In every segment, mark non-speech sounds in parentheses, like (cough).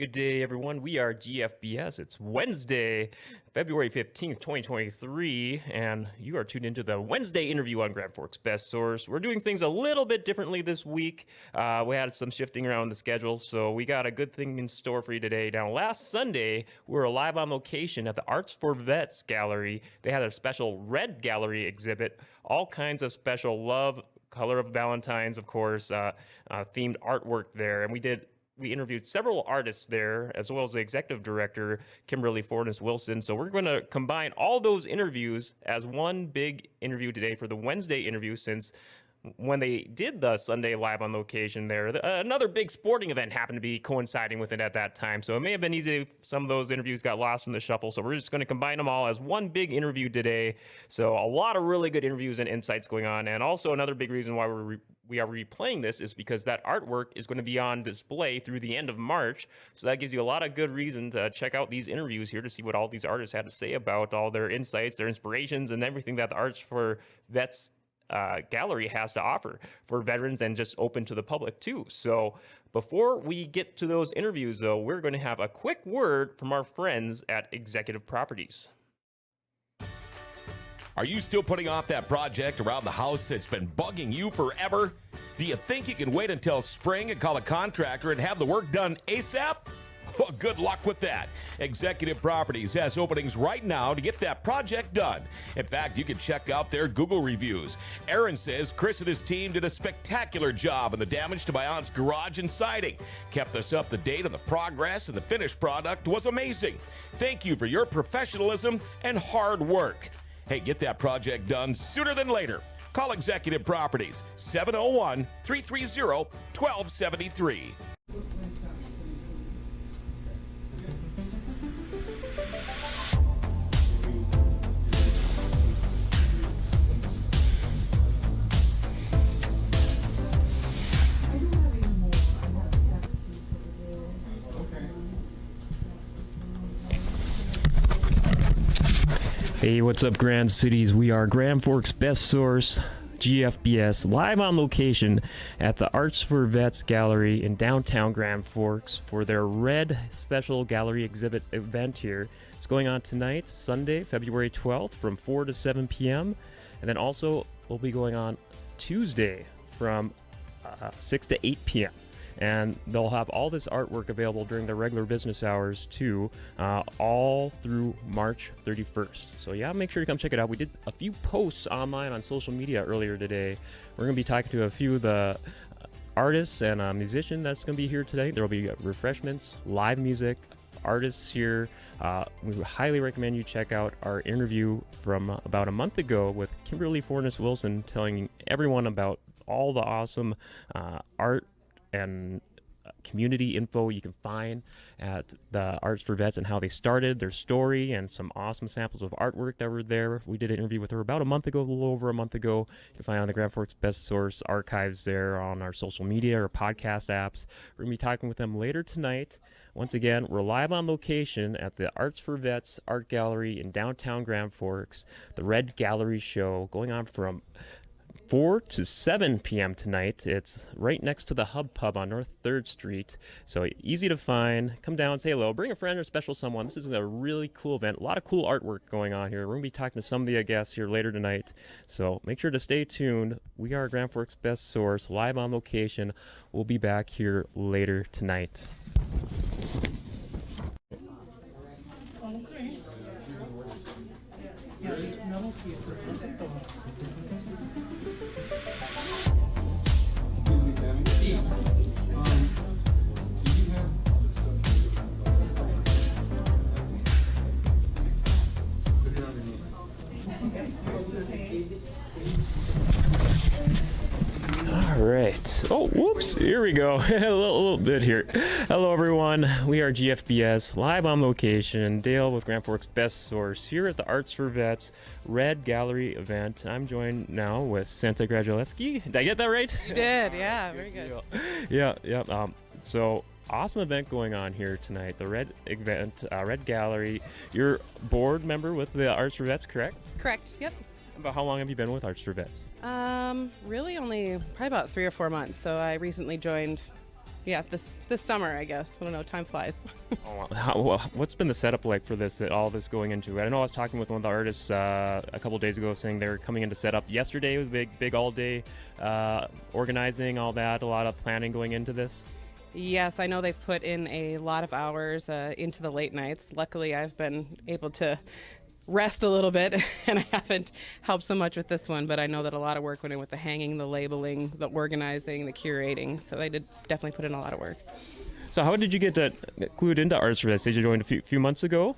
Good day, everyone. We are GFBS. It's Wednesday, February 15th, 2023, and you are tuned into the Wednesday interview on Grand Forks Best Source. We're doing things a little bit differently this week. Uh, we had some shifting around the schedule, so we got a good thing in store for you today. Now, last Sunday, we were live on location at the Arts for Vets Gallery. They had a special Red Gallery exhibit, all kinds of special love, color of Valentine's, of course, uh, uh, themed artwork there, and we did we interviewed several artists there, as well as the executive director, Kimberly Fornes Wilson. So we're going to combine all those interviews as one big interview today for the Wednesday interview, since when they did the Sunday live on location there, uh, another big sporting event happened to be coinciding with it at that time. So it may have been easy if some of those interviews got lost in the shuffle. So we're just going to combine them all as one big interview today. So a lot of really good interviews and insights going on. And also another big reason why we're re- we are replaying this is because that artwork is going to be on display through the end of March. So that gives you a lot of good reason to check out these interviews here to see what all these artists had to say about all their insights, their inspirations, and everything that the Arts for Vets uh, gallery has to offer for veterans and just open to the public too. So before we get to those interviews, though, we're going to have a quick word from our friends at Executive Properties. Are you still putting off that project around the house that's been bugging you forever? Do you think you can wait until spring and call a contractor and have the work done ASAP? Well, good luck with that. Executive Properties has openings right now to get that project done. In fact, you can check out their Google reviews. Aaron says Chris and his team did a spectacular job on the damage to my aunt's garage and siding. Kept us up to date on the progress, and the finished product was amazing. Thank you for your professionalism and hard work. Hey, get that project done sooner than later. Call Executive Properties 701 330 1273. Hey, what's up, Grand Cities? We are Grand Forks Best Source, GFBS, live on location at the Arts for Vets Gallery in downtown Grand Forks for their Red Special Gallery Exhibit event here. It's going on tonight, Sunday, February 12th, from 4 to 7 p.m. And then also will be going on Tuesday from uh, 6 to 8 p.m and they'll have all this artwork available during their regular business hours too, uh, all through March 31st. So yeah, make sure you come check it out. We did a few posts online on social media earlier today. We're gonna be talking to a few of the uh, artists and a musician that's gonna be here today. There will be refreshments, live music, artists here. Uh, we highly recommend you check out our interview from about a month ago with Kimberly Fornes Wilson, telling everyone about all the awesome uh, art and uh, community info you can find at the Arts for Vets and how they started, their story, and some awesome samples of artwork that were there. We did an interview with her about a month ago, a little over a month ago. You can find on the Grand Forks Best Source archives there on our social media or podcast apps. We're going to be talking with them later tonight. Once again, we're live on location at the Arts for Vets Art Gallery in downtown Grand Forks, the Red Gallery Show, going on from 4 to 7 p.m. tonight. It's right next to the Hub Pub on North 3rd Street. So easy to find. Come down, say hello, bring a friend or special someone. This is a really cool event. A lot of cool artwork going on here. We're going to be talking to some of the guests here later tonight. So make sure to stay tuned. We are Grand Forks Best Source, live on location. We'll be back here later tonight. Yeah, these metal pieces, All right. Oh, whoops. Here we go. (laughs) a, little, little bit here. Hello, everyone. We are GFBS live on location. Dale with Grand Forks Best Source here at the Arts for Vets Red Gallery event. I'm joined now with Senta Graduleski. Did I get that right? You did. Yeah. (laughs) Very good. yeah. Yeah. Um, so awesome event going on here tonight. The Red event, uh, Red Gallery. You're board member with the Arts for Vets, correct? Correct. Yep. About how long have you been with Arts for Vets? Um, really only probably about three or four months. So I recently joined yeah, this this summer, I guess. I don't know. Time flies. (laughs) Oh, how, wha- what's been the setup like for this? That All this going into it. I know I was talking with one of the artists uh, a couple days ago, saying they were coming into setup yesterday. It was a big, big all day uh, organizing, all that. A lot of planning going into this. yes, I know they've put in a lot of hours uh, into the late nights. Luckily, I've been able to rest a little bit, (laughs) and I haven't helped so much with this one. But I know that a lot of work went in with the hanging, the labeling, the organizing, the curating. So they did definitely put in a lot of work. So, how did you get uh, clued into Arts for Vets? Did you join a few, few months ago?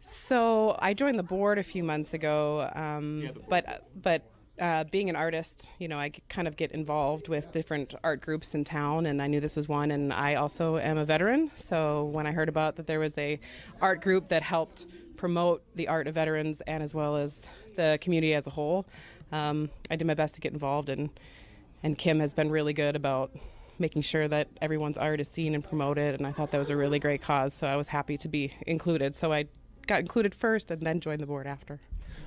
So I joined the board a few months ago, um, but but uh, being an artist, you know, I kind of get involved with different art groups in town, and I knew this was one. And I also am a veteran, so when I heard about that there was a art group that helped promote the art of veterans and as well as the community as a whole, um, I did my best to get involved. And and Kim has been really good about making sure that everyone's art is seen and promoted. And I thought that was a really great cause, so I was happy to be included. So I got included first and then joined the board after.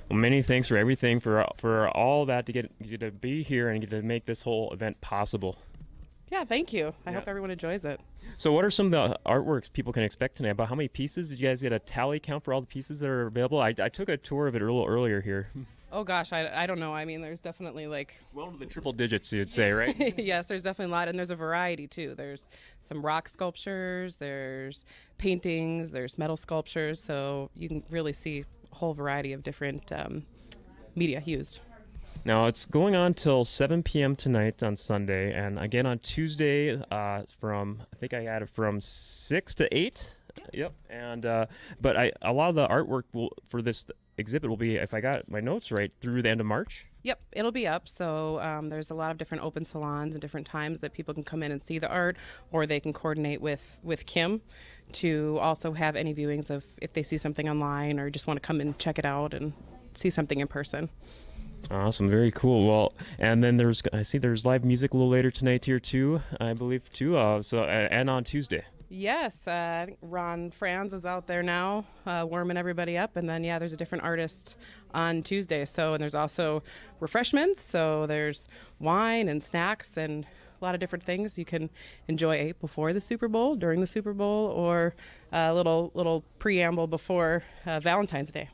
Well, many thanks for everything for for all that to get, get to be here and get to make this whole event possible. Yeah, thank you. I Yeah. hope everyone enjoys it. So, what are some of the artworks people can expect tonight? About how many pieces did you guys get a tally count for all the pieces that are available? I, I took a tour of it a little earlier here. (laughs) Oh gosh, I, I don't know. I mean, there's definitely like Well into the triple digits, you'd say, right? (laughs) yes, there's definitely a lot, and there's a variety too. There's some rock sculptures, there's paintings, there's metal sculptures, so you can really see a whole variety of different um, media used. Now it's going on till 7 p.m. tonight on Sunday, and again on Tuesday uh, from I think I had it from six to eight. Yep. And uh, but I a lot of the artwork will for this exhibit will be if I got my notes right through the end of March. Yep, it'll be up. So um, there's a lot of different open salons and different times that people can come in and see the art, or they can coordinate with with Kim to also have any viewings of if they see something online or just want to come and check it out and see something in person. Awesome, very cool. Well, and then there's I see there's live music a little later tonight here too, I believe too. Uh, so uh, and on Tuesday. Yes, uh, Ron Franz is out there now, uh, warming everybody up, and then yeah, there's a different artist on Tuesday. So and there's also refreshments. So there's wine and snacks and a lot of different things you can enjoy before the Super Bowl, during the Super Bowl, or a little little preamble before uh, Valentine's Day.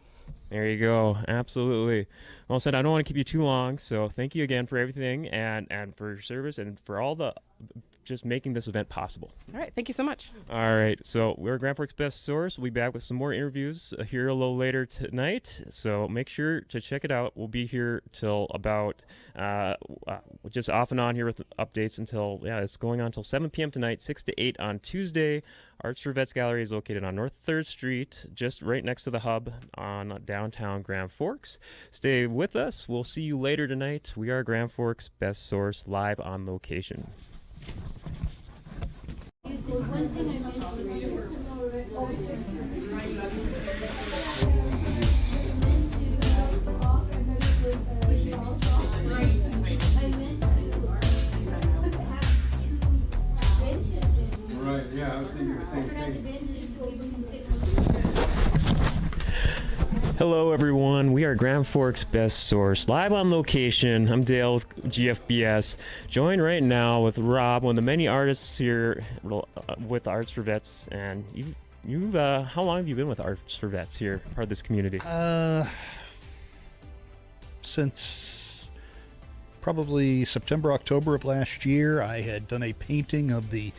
There you go. Absolutely. Well said. I don't want to keep you too long, so thank you again for everything and and for your service and for all the just making this event possible. All right, thank you so much. All right, so we're Grand Forks Best Source. We'll be back with some more interviews uh, here a little later tonight. So make sure to check it out. We'll be here till about uh, uh, just off and on here with updates until yeah, it's going on till 7 p.m. tonight, 6 to 8 on Tuesday. Arts for Vets Gallery is located on North Third Street, just right next to the hub on downtown Grand Forks. Stay with us. We'll see you later tonight. We are Grand Forks Best Source live on location. Right, yeah, I was thinking the same thing. Hello, everyone. We are Grand Forks Best Source, live on location. I'm Dale with GFBS, joined right now with Rob, one of the many artists here uh, with Arts for Vets. And you, you've, uh, how long have you been with Arts for Vets here, part of this community? Uh, since probably September, October of last year, I had done a painting of the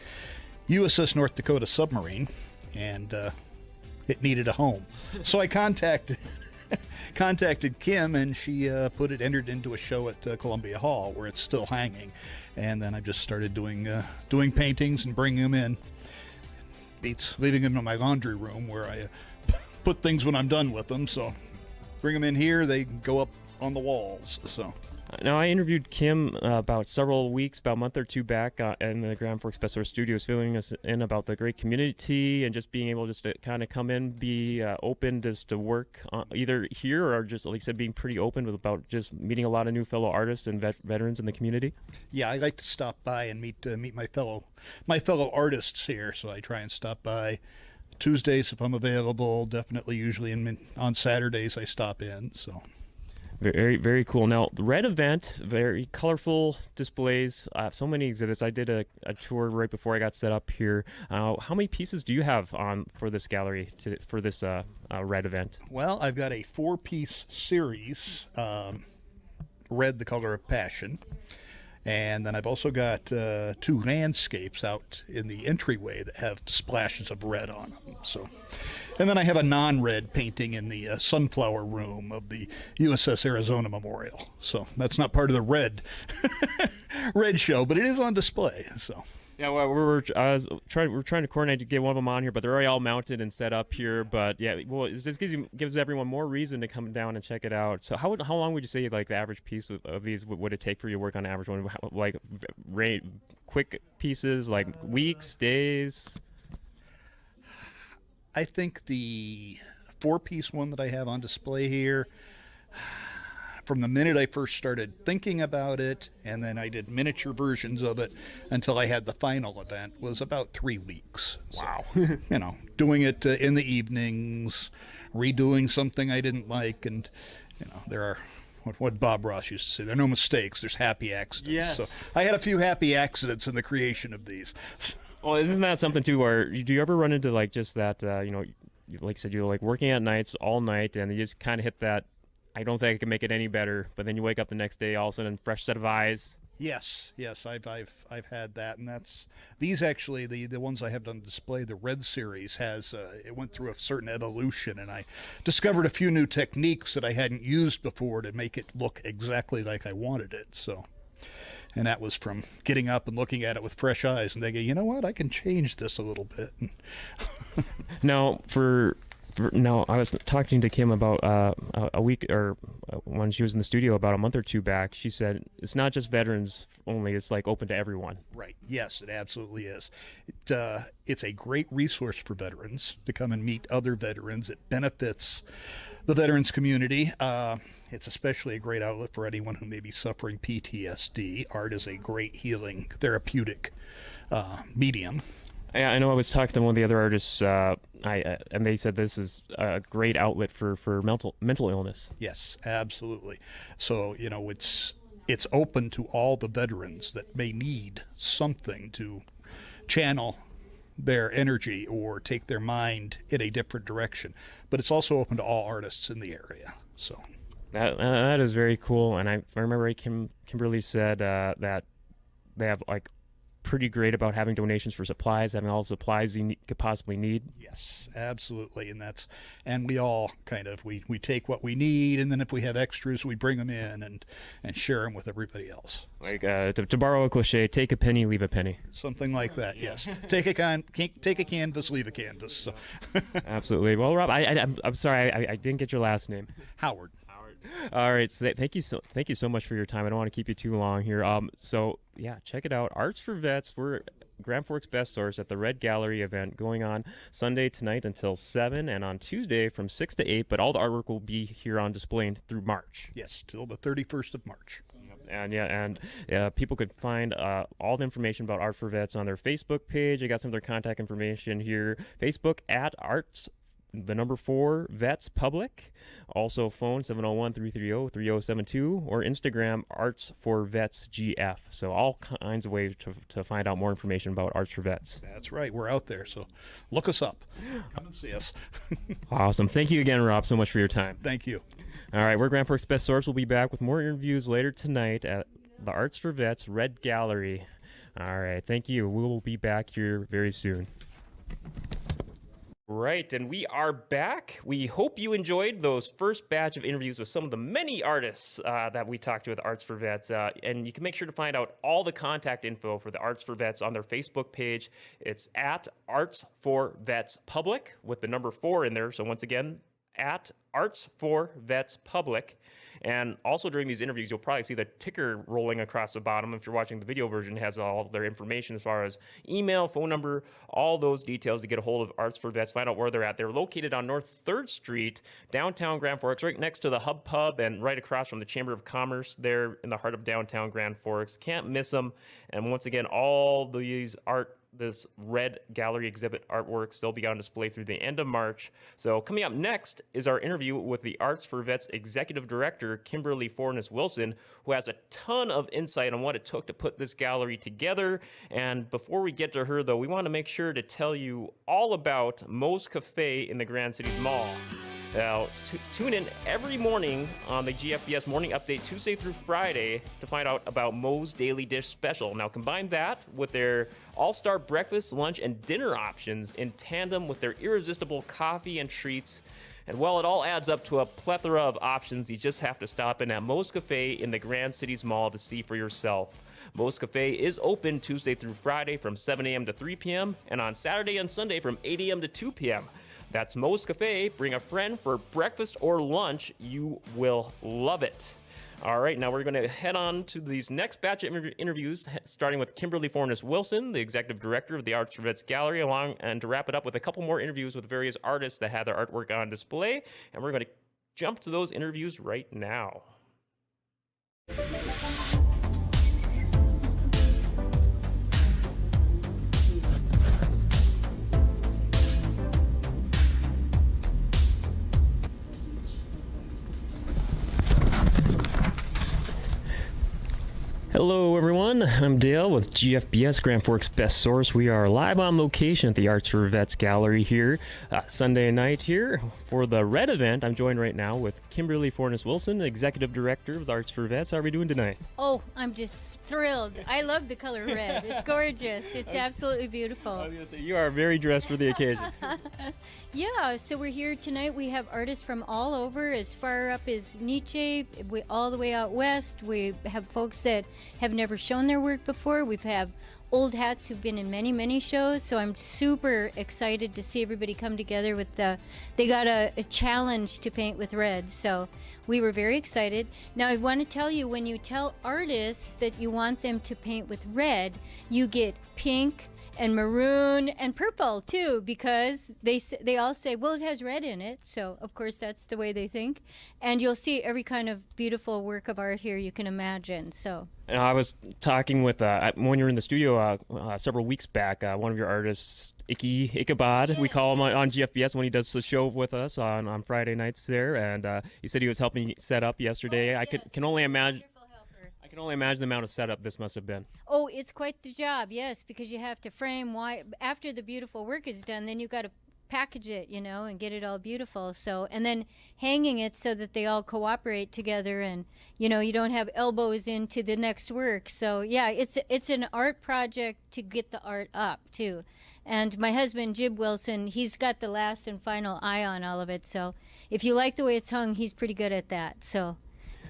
USS North Dakota submarine, and uh, it needed a home. So I contacted (laughs) contacted Kim, and she uh, put it entered into a show at uh, Columbia Hall, where it's still hanging. And then I just started doing uh, doing paintings and bringing them in. Beats leaving them in my laundry room, where I (laughs) put things when I'm done with them. So bring them in here, they go up on the walls. So Now, I interviewed Kim uh, about several weeks, about a month or two back, uh, in the Grand Forks Best Source Studios, filling us in about the great community and just being able just to kind of come in, be uh, open just to work uh, either here or just, like I said, being pretty open with about just meeting a lot of new fellow artists and vet- veterans in the community. yeah, I like to stop by and meet uh, meet my fellow my fellow artists here. So I try and stop by Tuesdays if I'm available. Definitely, usually in, on Saturdays I stop in. So Very, very cool. Now, the red event, very colorful displays. Uh, so many exhibits. I did a, a tour right before I got set up here. Uh, how many pieces do you have on for this gallery to, for this uh, uh, red event? Well, I've got a four piece series um, red, the color of passion. And then I've also got uh, two landscapes out in the entryway that have splashes of red on them. So, and then I have a non-red painting in the uh, sunflower room of the USS Arizona Memorial. So that's not part of the red (laughs) red show, but it is on display. So. Yeah, well, we're, uh, trying we're trying to coordinate to get one of them on here, but they're already all mounted and set up here. But yeah, well, this gives you gives everyone more reason to come down and check it out. So how how long would you say like the average piece of, of these would, would it take for you to work on average one? Like ra- quick pieces, like weeks, days. I think the four piece one that I have on display here, from the minute I first started thinking about it, and then I did miniature versions of it until I had the final event, was about three weeks. Wow. (laughs) (laughs) you know, doing it uh, in the evenings, redoing something I didn't like, and, you know, there are. What, what Bob Ross used to say, there are no mistakes, there's happy accidents. Yes. So I had a few happy accidents in the creation of these. (laughs) Well, isn't that something too? Where do you ever run into like just that? Uh, you know, like I said, you're like working at nights all night, and you just kind of hit that. I don't think I can make it any better. But then you wake up the next day, all of a sudden, fresh set of eyes. Yes, yes, I've I've I've had that, and that's these actually the the ones I have on display. The red series has uh, it went through a certain evolution, and I discovered a few new techniques that I hadn't used before to make it look exactly like I wanted it. So, and that was from getting up and looking at it with fresh eyes and thinking, you know what, I can change this a little bit. (laughs) Now, for, now, I was talking to Kim about uh, a- a week or uh, when she was in the studio about a month or two back. She said it's not just veterans only; it's like open to everyone. Right. Yes, it absolutely is. It, uh, it's a great resource for veterans to come and meet other veterans. It benefits the veterans community. Uh, it's especially a great outlet for anyone who may be suffering PTSD. Art is a great healing, therapeutic uh, medium. I, I know I was talking to one of the other artists, uh, I uh, and they said this is a great outlet for for mental mental illness. Yes, absolutely. So you know, it's it's open to all the veterans that may need something to channel their energy or take their mind in a different direction. But it's also open to all artists in the area. So That uh, that is very cool, and I, I remember Kim Kimberly said uh, that they have like pretty great about having donations for supplies, having all the supplies you ne- could possibly need. yes, absolutely, and that's and we all kind of we we take what we need, and then if we have extras, we bring them in and and share them with everybody else. Like uh, to, to borrow a cliche, take a penny, leave a penny. Something like that. Yes. (laughs) take a can take a canvas, leave a canvas. So (laughs) Absolutely. Well, Rob, I, I I'm, I'm sorry, I, I didn't get your last name. Howard. All right, so th- thank you so thank you so much for your time. I don't want to keep you too long here. Um, so yeah, check it out. Arts for Vets. We're Grand Forks Best Source at the Red Gallery event going on Sunday tonight until seven, and on Tuesday from six to eight. But all the artwork will be here on display through March. Yes, till the 31st of March. And yeah, and uh, people could find uh, all the information about Art for Vets on their Facebook page. I got some of their contact information here. Facebook at Arts, the number four Vets Public. Also phone 701-330-3072 or Instagram Arts for Vets GF. So all kinds of ways to, to find out more information about Arts for Vets. That's right. We're out there. So look us up. Come and see us. (laughs) Awesome. Thank you again, Rob, so much for your time. Thank you. All right, we're Grand Forks Best Source. We'll be back with more interviews later tonight at the Arts for Vets Red Gallery. All right, thank you. We will be back here very soon. Right, and we are back. We hope you enjoyed those first batch of interviews with some of the many artists uh, that we talked to with Arts for Vets. Uh, and you can make sure to find out all the contact info for the Arts for Vets on their Facebook page. It's at Arts for Vets Public with the number four in there. So once again, at Arts for Vets Public. And also during these interviews, you'll probably see the ticker rolling across the bottom. If you're watching the video version, it has all their information as far as email, phone number, all those details to get a hold of Arts for Vets, find out where they're at. They're located on North 3rd Street, downtown Grand Forks, right next to the Hub Pub and right across from the Chamber of Commerce there in the heart of downtown Grand Forks. Can't miss them. And once again, all these art this red gallery exhibit artwork still be on display through the end of March. So coming up next is our interview with the Arts for Vets executive director Kimberly Fornes Wilson, who has a ton of insight on what it took to put this gallery together. And before we get to her, though, we want to make sure to tell you all about Moe's Cafe in the Grand Cities Mall. Now, t- tune in every morning on the GFBS Morning Update, Tuesday through Friday, to find out about Moe's Daily Dish Special. Now, combine that with their all star breakfast, lunch, and dinner options in tandem with their irresistible coffee and treats. And well, it all adds up to a plethora of options. You just have to stop in at Moe's Cafe in the Grand Cities Mall to see for yourself. Moe's Cafe is open Tuesday through Friday from 7 a.m. to 3 p.m. and on Saturday and Sunday from 8 a.m. to 2 p.m. That's Moe's Cafe. Bring a friend for breakfast or lunch. You will love it. All right, now we're going to head on to these next batch of interviews, starting with Kimberly Fornes Wilson, the executive director of the Arts for Vets Gallery, along and to wrap it up with a couple more interviews with various artists that had their artwork on display. And we're going to jump to those interviews right now. Hello, everyone. I'm Dale with GFBS Grand Forks Best Source. We are live on location at the Arts for Vets Gallery here, uh, Sunday night here for the Red event. I'm joined right now with Kimberly Fornes Wilson, Executive Director of the Arts for Vets. How are we doing tonight? Oh, I'm just thrilled. I love the color red. It's gorgeous. It's absolutely I beautiful. was gonna say, you are very dressed for the occasion. (laughs) Yeah, so we're here tonight. We have artists from all over, as far up as Neche, we, all the way out west. We have folks that have never shown their work before. We've have old hats who've been in many, many shows. So I'm super excited to see everybody come together with the. They got a, a challenge to paint with red, so we were very excited. Now I want to tell you, when you tell artists that you want them to paint with red, you get pink and maroon and purple too because they they all say well it has red in it so of course that's the way they think and you'll see every kind of beautiful work of art here you can imagine so And I was talking with uh, when you were in the studio uh, uh, several weeks back. Uh, one of your artists, Icky Ichabod, we call him on, on GFBS when he does the show with us on, on Friday nights there, and uh, he said he was helping set up yesterday. I could can only imagine. I can only imagine the amount of setup this must have been. oh it's quite the job yes because you have to frame why after the beautiful work is done then you've got to package it you know and get it all beautiful. So and then hanging it so that they all cooperate together and you know you don't have elbows into the next work. So yeah it's it's an art project to get the art up too. And my husband jib wilson he's got the last and final eye on all of it. So if you like the way it's hung he's pretty good at that. So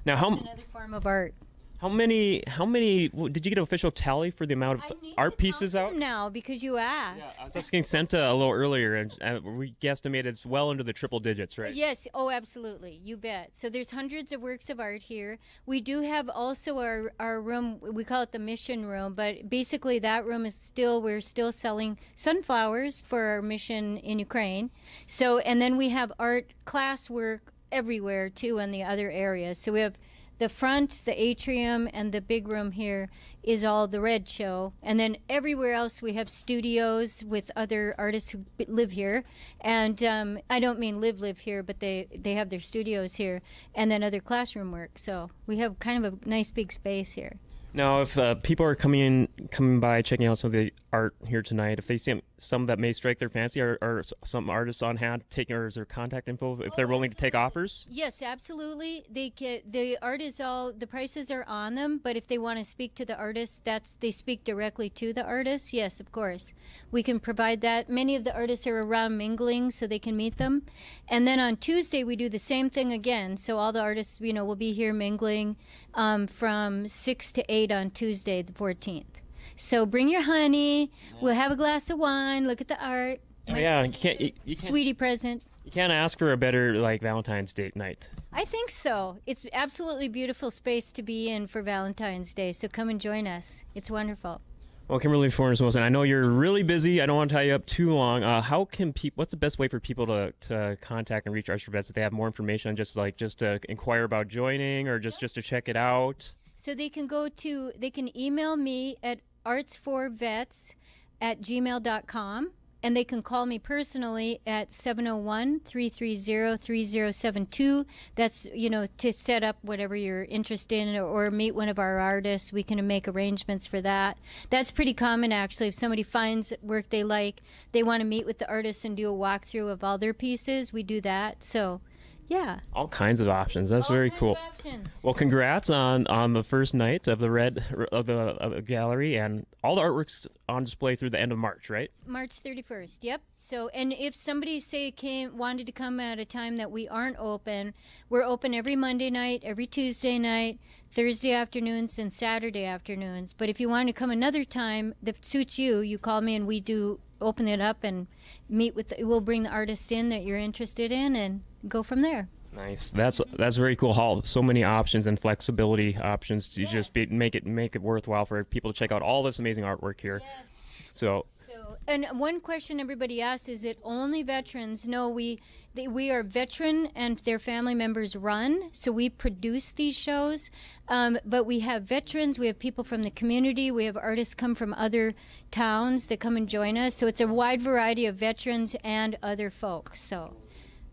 Now, how another form of art how many how many w- did you get an official tally for the amount I of need art to pieces count out? them now because you asked I was asking Senta a little earlier, and uh, we guesstimated it's well under the triple digits, right? Yes, oh, absolutely. You bet. So there's hundreds of works of art here. We do have also our, our room, we call it the mission room, but basically that room is still, we're still selling sunflowers for our mission in Ukraine. So, and then we have art class work everywhere too in the other areas. So we have the front, the atrium, and the big room here is all the red show. And then everywhere else we have studios with other artists who b- live here. And um, I don't mean live live here, but they they have their studios here, and then other classroom work. So we have kind of a nice big space here. Now, if uh, people are coming in, coming by, checking out some of the art here tonight, if they see some that may strike their fancy, or, or some artists on hand taking or is their contact info, if they're willing to take offers. Yes, absolutely. They get the art is all the prices are on them, but if they want to speak to the artists, that's they speak directly to the artists. Yes, of course. We can provide that. Many of the artists are around mingling so they can meet them. And then on Tuesday we do the same thing again. So all the artists, you know, will be here mingling um, from 6 to 8 on Tuesday the 14th. So bring your honey. We'll have a glass of wine, look at the art. Oh, yeah, you can't you, you can't Sweetie present. you can't ask for a better like Valentine's date night. I think so. It's absolutely beautiful space to be in for Valentine's Day. So come and join us. It's wonderful. Well, Kimberly Fornes Wilson, I know you're really busy. I don't want to tie you up too long. Uh, how can people? What's the best way for people to, to contact and reach for Vets if they have more information, just like just to inquire about joining or just just to check it out? So they can go to they can email me at arts4vets at gmail.com. And they can call me personally at 701 330 3072. That's, you know, to set up whatever you're interested in or, or meet one of our artists. We can make arrangements for that. That's pretty common, actually. If somebody finds work they like, they want to meet with the artist and do a walkthrough of all their pieces, we do that. So, yeah. All kinds of options. That's very All cool. of options. Well, congrats on on the first night of the red of the, of the gallery and all the artworks on display through the end of March, right? March 31st. Yep. So, and if somebody say came wanted to come at a time that we aren't open, we're open every Monday night, every Tuesday night, Thursday afternoons, and Saturday afternoons. But if you want to come another time that suits you, you call me and we do open it up and meet with. The, we'll bring the artist in that you're interested in and go from there. Nice. That's that's very cool. How so many options and flexibility options to just be, make it make it worthwhile for people to check out all this amazing artwork here. So So, and one question everybody asks is it only veterans? No, we they, we are veteran and their family members run, so we produce these shows. Um, but we have veterans, we have people from the community, we have artists come from other towns that come and join us. So it's a wide variety of veterans and other folks. So,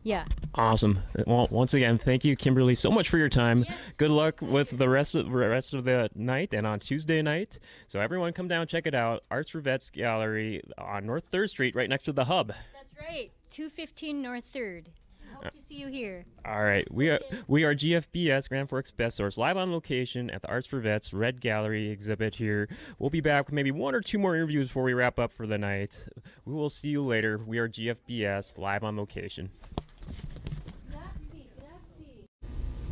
yeah. awesome. Well, once again, thank you, Kimberly, so much for your time. Good luck with the rest of the rest of the night and on Tuesday night. So everyone, come down, check it out. Arts for Vets Gallery on North Third Street, right next to the Hub. That's right. 215 North 3rd. Hope to see you here. All right, we are we are GFBS Grand Forks Best Source live on location at the Arts for Vets Red Gallery exhibit here. We'll be back with maybe one or two more interviews before we wrap up for the night. We will see you later. We are GFBS live on location.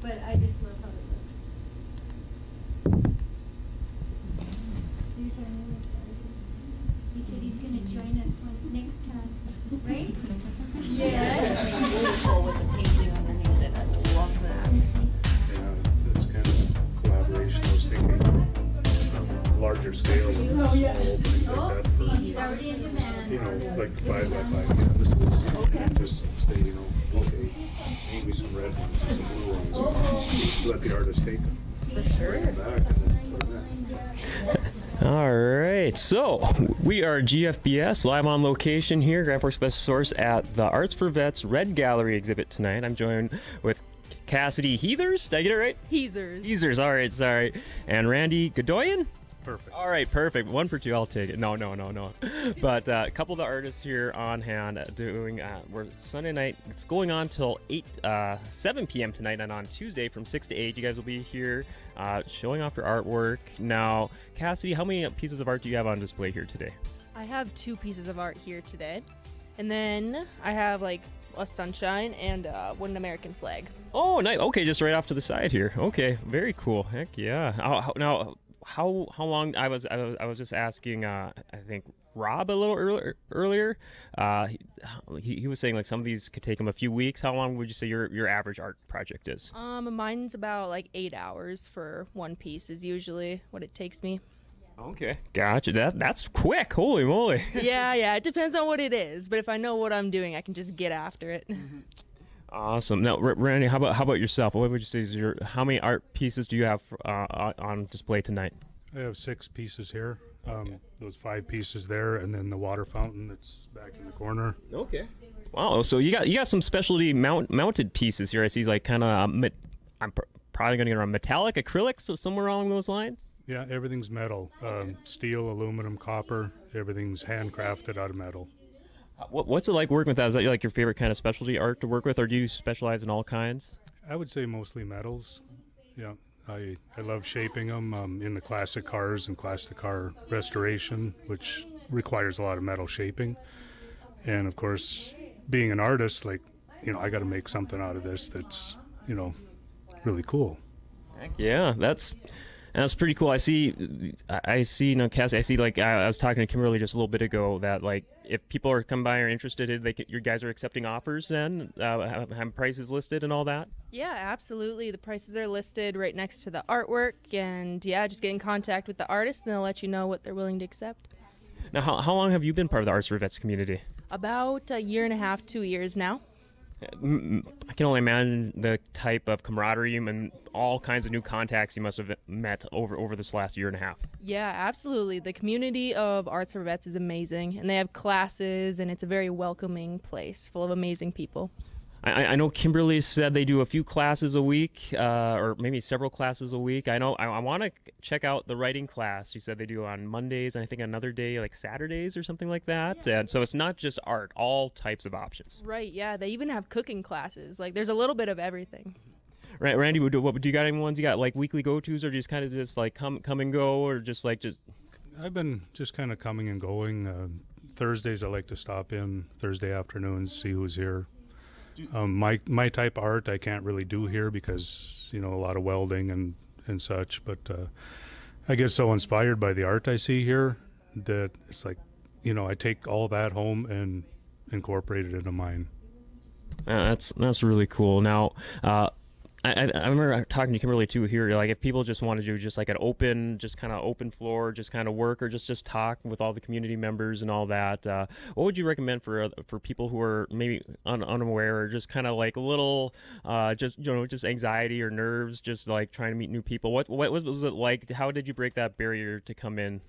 But I just love so we are GFBS live on location here, Grand Forks Best Source at the Arts for Vets Red Gallery exhibit tonight. I'm joined with Cassidy Heathers. Did I get it right? Heathers. Heathers. All right, sorry. And Randy Godoyan. Perfect. All right, perfect. One for two, I'll take it. No, no, no, no. (laughs) But uh, a couple of the artists here on hand uh, doing. Uh, we're Sunday night. It's going on till eight, uh, seven p.m. tonight, and on Tuesday from six to eight, you guys will be here uh, showing off your artwork. Now, Cassidy, how many pieces of art do you have on display here today? I have two pieces of art here today. And then I have like a sunshine and uh, one American flag. Oh, nice. Okay, just right off to the side here. Okay, very cool. Heck yeah. How, how, now, how how long? I was I was, I was just asking. Uh, I think Rob a little earlier. Earlier, uh, he, he was saying like some of these could take him a few weeks. How long would you say your your average art project is? Um, mine's about like eight hours for one piece is usually what it takes me. Okay, gotcha. That that's quick. Holy moly. yeah, (laughs) yeah. It depends on what it is, but if I know what I'm doing, I can just get after it. Awesome. Now, Randy, how about how about yourself? What would you say is your how many art pieces do you have uh, on- on display tonight? I have six pieces here. Um, those five pieces there, and then the water fountain that's back in the corner. Okay. Wow. So you got you got some specialty mount, mounted pieces here. I see like kind of um, I'm pr- probably going to get around metallic acrylics, so somewhere along those lines. Yeah, everything's metal. Um, steel, aluminum, copper. Everything's handcrafted out of metal. What, what's it like working with that? Is that like your favorite kind of specialty art to work with, or do you specialize in all kinds? I would say mostly metals. Yeah, I I love shaping them um, in the classic cars and classic car restoration, which requires a lot of metal shaping. And of course, being an artist, like you know, I got to make something out of this that's you know really cool. Heck yeah, that's that's pretty cool. I see, I I see, you know, Cassie. I see, like I, I was talking to Kimberly just a little bit ago that like if people are come by or interested, they can, your guys are accepting offers. Then uh, have, have prices listed and all that. yeah, absolutely. The prices are listed right next to the artwork, and yeah, just get in contact with the artist, and they'll let you know what they're willing to accept. Now, how, how long have you been part of the Arts for Vets community? About a year and a half, two years now. I can only imagine the type of camaraderie and all kinds of new contacts you must have met over over this last year and a half. Yeah, absolutely. The community of Arts for Vets is amazing, and they have classes, and it's a very welcoming place full of amazing people. I, I know Kimberly said they do a few classes a week, uh, or maybe several classes a week. I know I, I want to check out the writing class. She said they do on Mondays, and I think another day like Saturdays or something like that. And so it's not just art; all types of options. Right, yeah. They even have cooking classes. Like, there's a little bit of everything. Right, Randy, what do, what, do you got any ones you got like weekly go tos, or just kind of just like come come and go, or just like just I've been just kind of coming and going. Uh, Thursdays I like to stop in Thursday afternoons, see who's here. Um, my my type of art I can't really do here because you know a lot of welding and and such. But uh, I get so inspired by the art I see here that it's like you know I take all that home and incorporate it into mine. Uh, that's that's really cool. Now, uh, I, I remember talking to Kimberly too here. Like, if people just want to do just like an open, just kind of open floor, just kind of work or just just talk with all the community members and all that, uh, what would you recommend for uh, for people who are maybe un- unaware or just kind of like a little, uh, just you know, just anxiety or nerves, just like trying to meet new people? What what was it like? How did you break that barrier to come in?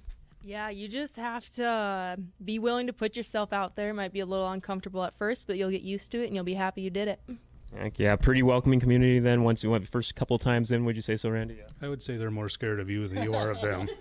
Yeah, you just have to uh, be willing to put yourself out there. It might be a little uncomfortable at first, but you'll get used to it and you'll be happy you did it. Heck yeah, pretty welcoming community. Then once you went the first couple of times in, would you say so, Randy? I would say they're more scared of you than you are of them. (laughs) (laughs)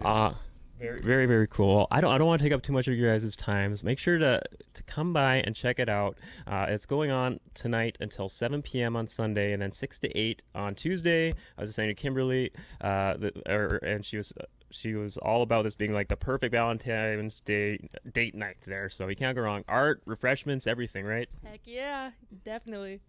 Uh, very, very, very cool. I don't, I don't want to take up too much of your guys' times. Make sure to, to come by and check it out. Uh, it's going on tonight until 7 p.m. on Sunday, and then 6 to 8 on Tuesday. I was just saying to Kimberly, uh, the, or, and she was she was all about this being like the perfect Valentine's Day date night there. So you can't go wrong. Art, refreshments, everything, right? Heck yeah, definitely.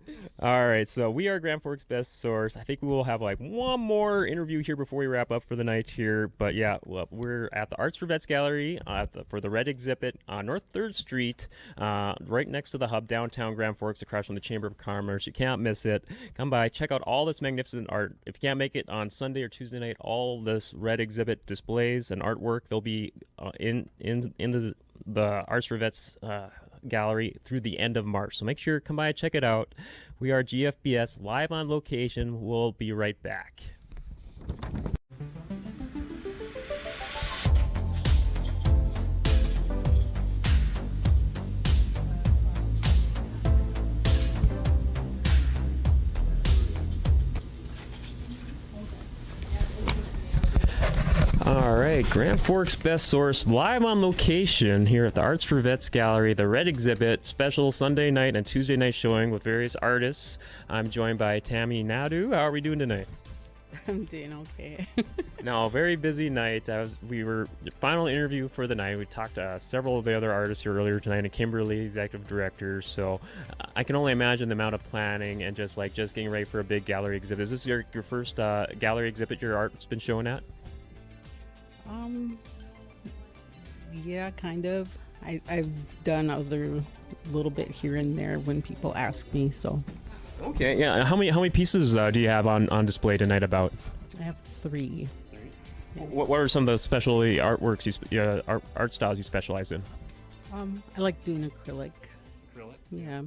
All right, so we are Grand Forks Best Source. I think we will have like one more interview here before we wrap up for the night here. But yeah, well, we're at the Arts for Vets Gallery uh, the, for the Red Exhibit on North Third Street, uh, right next to the hub downtown Grand Forks, across from the Chamber of Commerce. You can't miss it. Come by, check out all this magnificent art. If you can't make it on Sunday or Tuesday night, all this Red Exhibit displays and artwork they'll be uh, in in in the the Arts for Vets uh, gallery through the end of March. So make sure to come by check it out. We are GFBS live on location. We'll be right back. All right, Grand Forks Best Source live on location here at the Arts for Vets Gallery, the Red Exhibit, special Sunday night and Tuesday night showing with various artists. I'm joined by Tammy Nadu. How are we doing tonight? (laughs) I'm doing okay. (laughs) no, very busy night. I was, we were the final interview for the night. We talked to uh, several of the other artists here earlier tonight, and Kimberly, executive director. So uh, I can only imagine the amount of planning and just like just getting ready for a big gallery exhibit. Is this your your first uh, gallery exhibit your art's been shown at? Um, yeah, kind of. I, I've done other little bit here and there when people ask me. So Okay, yeah. How many how many pieces uh, do you have on, on display tonight? About I have three. what, what are some of the specialty artworks you sp- uh, art, art styles you specialize in? Um, I like doing acrylic. Acrylic. Yeah.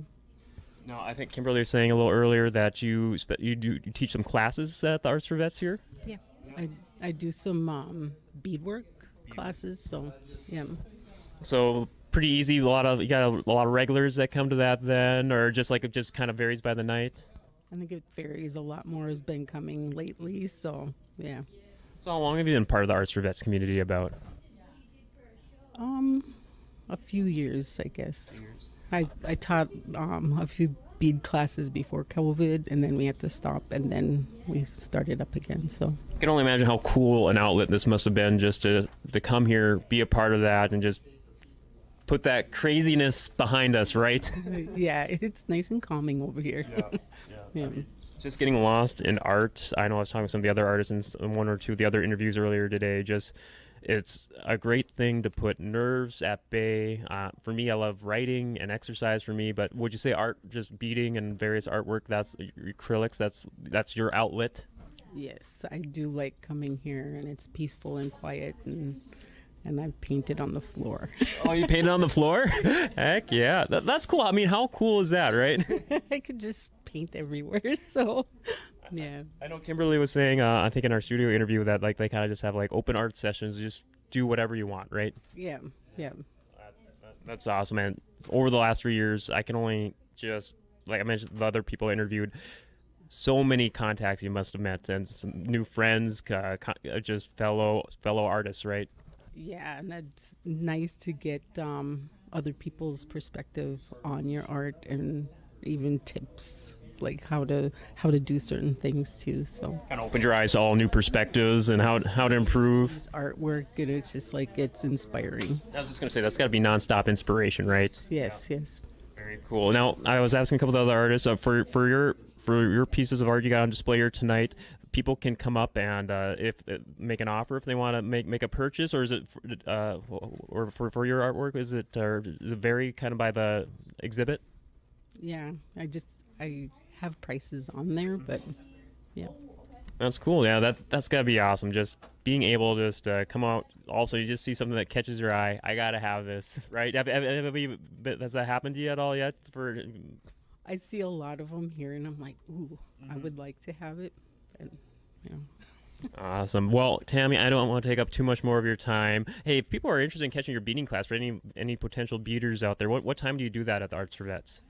No, I think Kimberly was saying a little earlier that you spe- you do you teach some classes at the Arts for Vets here. Yeah, I I do some um, beadwork classes. So yeah. So pretty easy. A lot of you got a, a lot of regulars that come to that then, or just like it just kind of varies by the night. I think it varies a lot more has been coming lately. So yeah. So how long have you been part of the Arts for Vets community? About Um, a few years, I guess. I I taught um a few bead classes before COVID, and then we had to stop, and then we started up again. So I can only imagine how cool an outlet this must have been just to to come here, be a part of that, and just put that craziness behind us, right? (laughs) yeah, it's nice and calming over here. (laughs) Yeah. just getting lost in art. I know I was talking with some of the other artists in one or two of the other interviews earlier today. Just it's a great thing to put nerves at bay. Uh, for me, I love writing and exercise for me. But would you say art, just beading and various artwork, that's acrylics, that's that's your outlet? Yes, I do like coming here, and it's peaceful and quiet, and and I painted on the floor. (laughs) oh, you painted on the floor? (laughs) Heck yeah, that, that's cool. I mean, how cool is that, right? (laughs) I could just paint everywhere. So, yeah. I know Kimberly was saying, uh, I think in our studio interview, that like they kind of just have like open art sessions, you just do whatever you want, right? Yeah, yeah. That's awesome, man. Over the last three years, I can only just like I mentioned, the other people I interviewed. So many contacts you must have met, and some new friends, uh, uh, just fellow fellow artists, right? Yeah, and it's nice to get um, other people's perspective on your art and even tips like how to how to do certain things too. So kind of opened your eyes to all new perspectives and how how to improve it's artwork, and it's just like it's inspiring. I was just gonna say that's got to be nonstop inspiration, right? Yes, yes. Very cool. Now I was asking a couple of other artists uh, for for your for your pieces of art you got on display here tonight. People can come up and uh, if uh, make an offer if they want to make make a purchase, or is it for, uh, or for for your artwork? Is it or does it vary kind of by the exhibit? Yeah, I just I have prices on there, but yeah. That's cool. Yeah, that that's gotta be awesome. Just being able to just uh, come out. Also, you just see something that catches your eye. I gotta have this, (laughs) right? Have, have, have you, has that happened to you at all yet? For I see a lot of them here, and I'm like, ooh, mm-hmm. I would like to have it, but you (laughs) know. Awesome. Well, Tammy, I don't want to take up too much more of your time. Hey, if people are interested in catching your beading class for any any potential beaders out there, what what time do you do that at the Arts for Vets?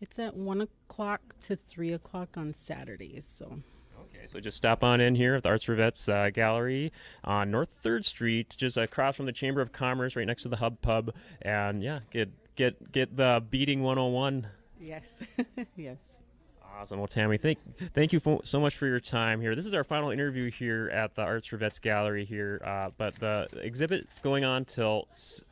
It's at one o'clock to three o'clock on Saturdays. So. Okay, so just stop on in here at the Arts for Vets uh, Gallery on North Third Street, just across from the Chamber of Commerce, right next to the Hub Pub, and yeah, get get get the beading 101. Yes, (laughs) yes. Awesome. Well, Tammy, thank thank you for, so much for your time here. This is our final interview here at the Arts for Vets Gallery here, uh, but the exhibit's going on till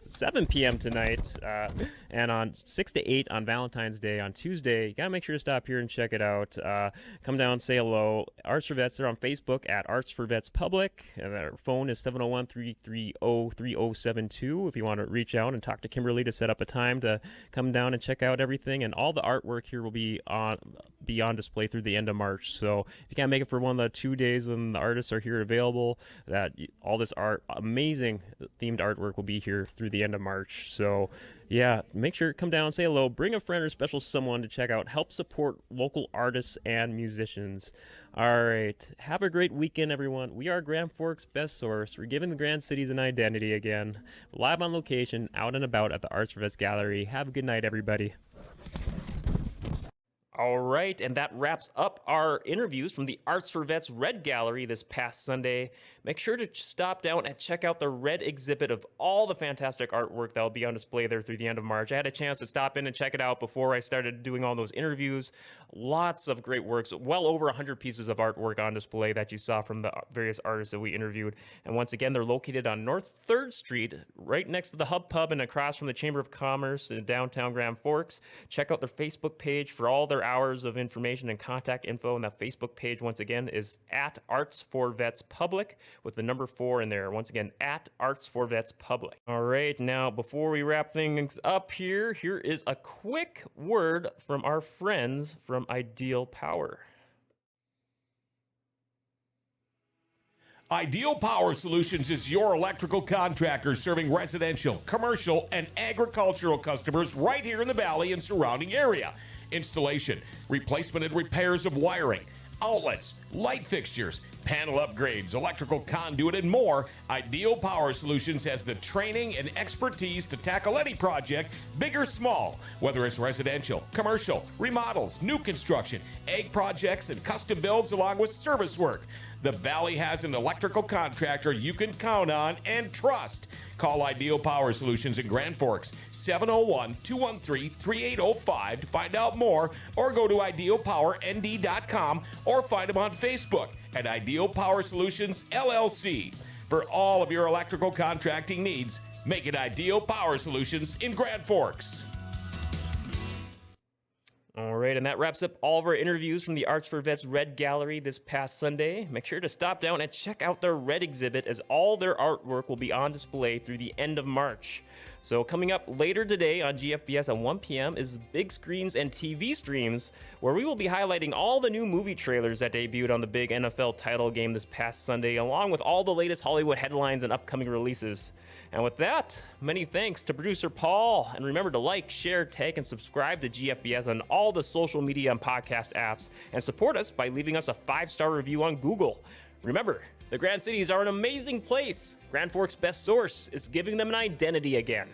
7 p.m. tonight, uh, and on 6 to 8 on Valentine's Day on Tuesday. You gotta make sure to stop here and check it out. Uh, come down, say hello. Arts for Vets, they're on Facebook at Arts for Vets Public, and their phone is 701 330 3072 if you want to reach out and talk to Kimberly to set up a time to come down and check out everything. And all the artwork here will be on be on display through the end of March. So if you can't make it for one of the two days when the artists are here available, that all this art, amazing themed artwork will be here through the the end of March. So, yeah, make sure to come down, say hello, bring a friend or special someone to check out, help support local artists and musicians. All right, have a great weekend, everyone. We are Grand Forks' best source. We're giving the Grand Cities an identity again. Live on location, out and about at the Arts Vets Gallery. Have a good night, everybody. All right, and that wraps up our interviews from the Arts for Vets Red Gallery this past Sunday. Make sure to stop down and check out the Red exhibit of all the fantastic artwork that will be on display there through the end of March. I had a chance to stop in and check it out before I started doing all those interviews. Lots of great works, well over 100 pieces of artwork on display that you saw from the various artists that we interviewed. And once again, they're located on North 3rd Street, right next to the Hub Pub and across from the Chamber of Commerce in downtown Grand Forks. Check out their Facebook page for all their hours of information and contact info. And that Facebook page, once again, is at Arts for Vets Public with the number four in there. Once again, at Arts for Vets Public. All right, now before we wrap things up here, here is a quick word from our friends from Ideal Power. Ideal Power Solutions is your electrical contractor serving residential, commercial, and agricultural customers right here in the valley and surrounding area installation, replacement and repairs of wiring, outlets, light fixtures, panel upgrades, electrical conduit, and more, Ideal Power Solutions has the training and expertise to tackle any project, big or small, whether it's residential, commercial, remodels, new construction, ag projects, and custom builds, along with service work. The Valley has an electrical contractor you can count on and trust. Call Ideal Power Solutions in Grand Forks 701 213 3805 to find out more or go to idealpowernd.com or find them on Facebook at Ideal Power Solutions LLC. For all of your electrical contracting needs, make it Ideal Power Solutions in Grand Forks. All right, and that wraps up all of our interviews from the Arts for Vets Red Gallery this past Sunday. Make sure to stop down and check out their Red exhibit as all their artwork will be on display through the end of March. So, coming up later today on GFBS at 1 p.m. is big screens and TV streams, where we will be highlighting all the new movie trailers that debuted on the big NFL title game this past Sunday, along with all the latest Hollywood headlines and upcoming releases. And with that, many thanks to producer Paul. And remember to like, share, tag, and subscribe to GFBS on all the social media and podcast apps, and support us by leaving us a five star review on Google. Remember, the Grand Cities are an amazing place. Grand Forks' best source is giving them an identity again.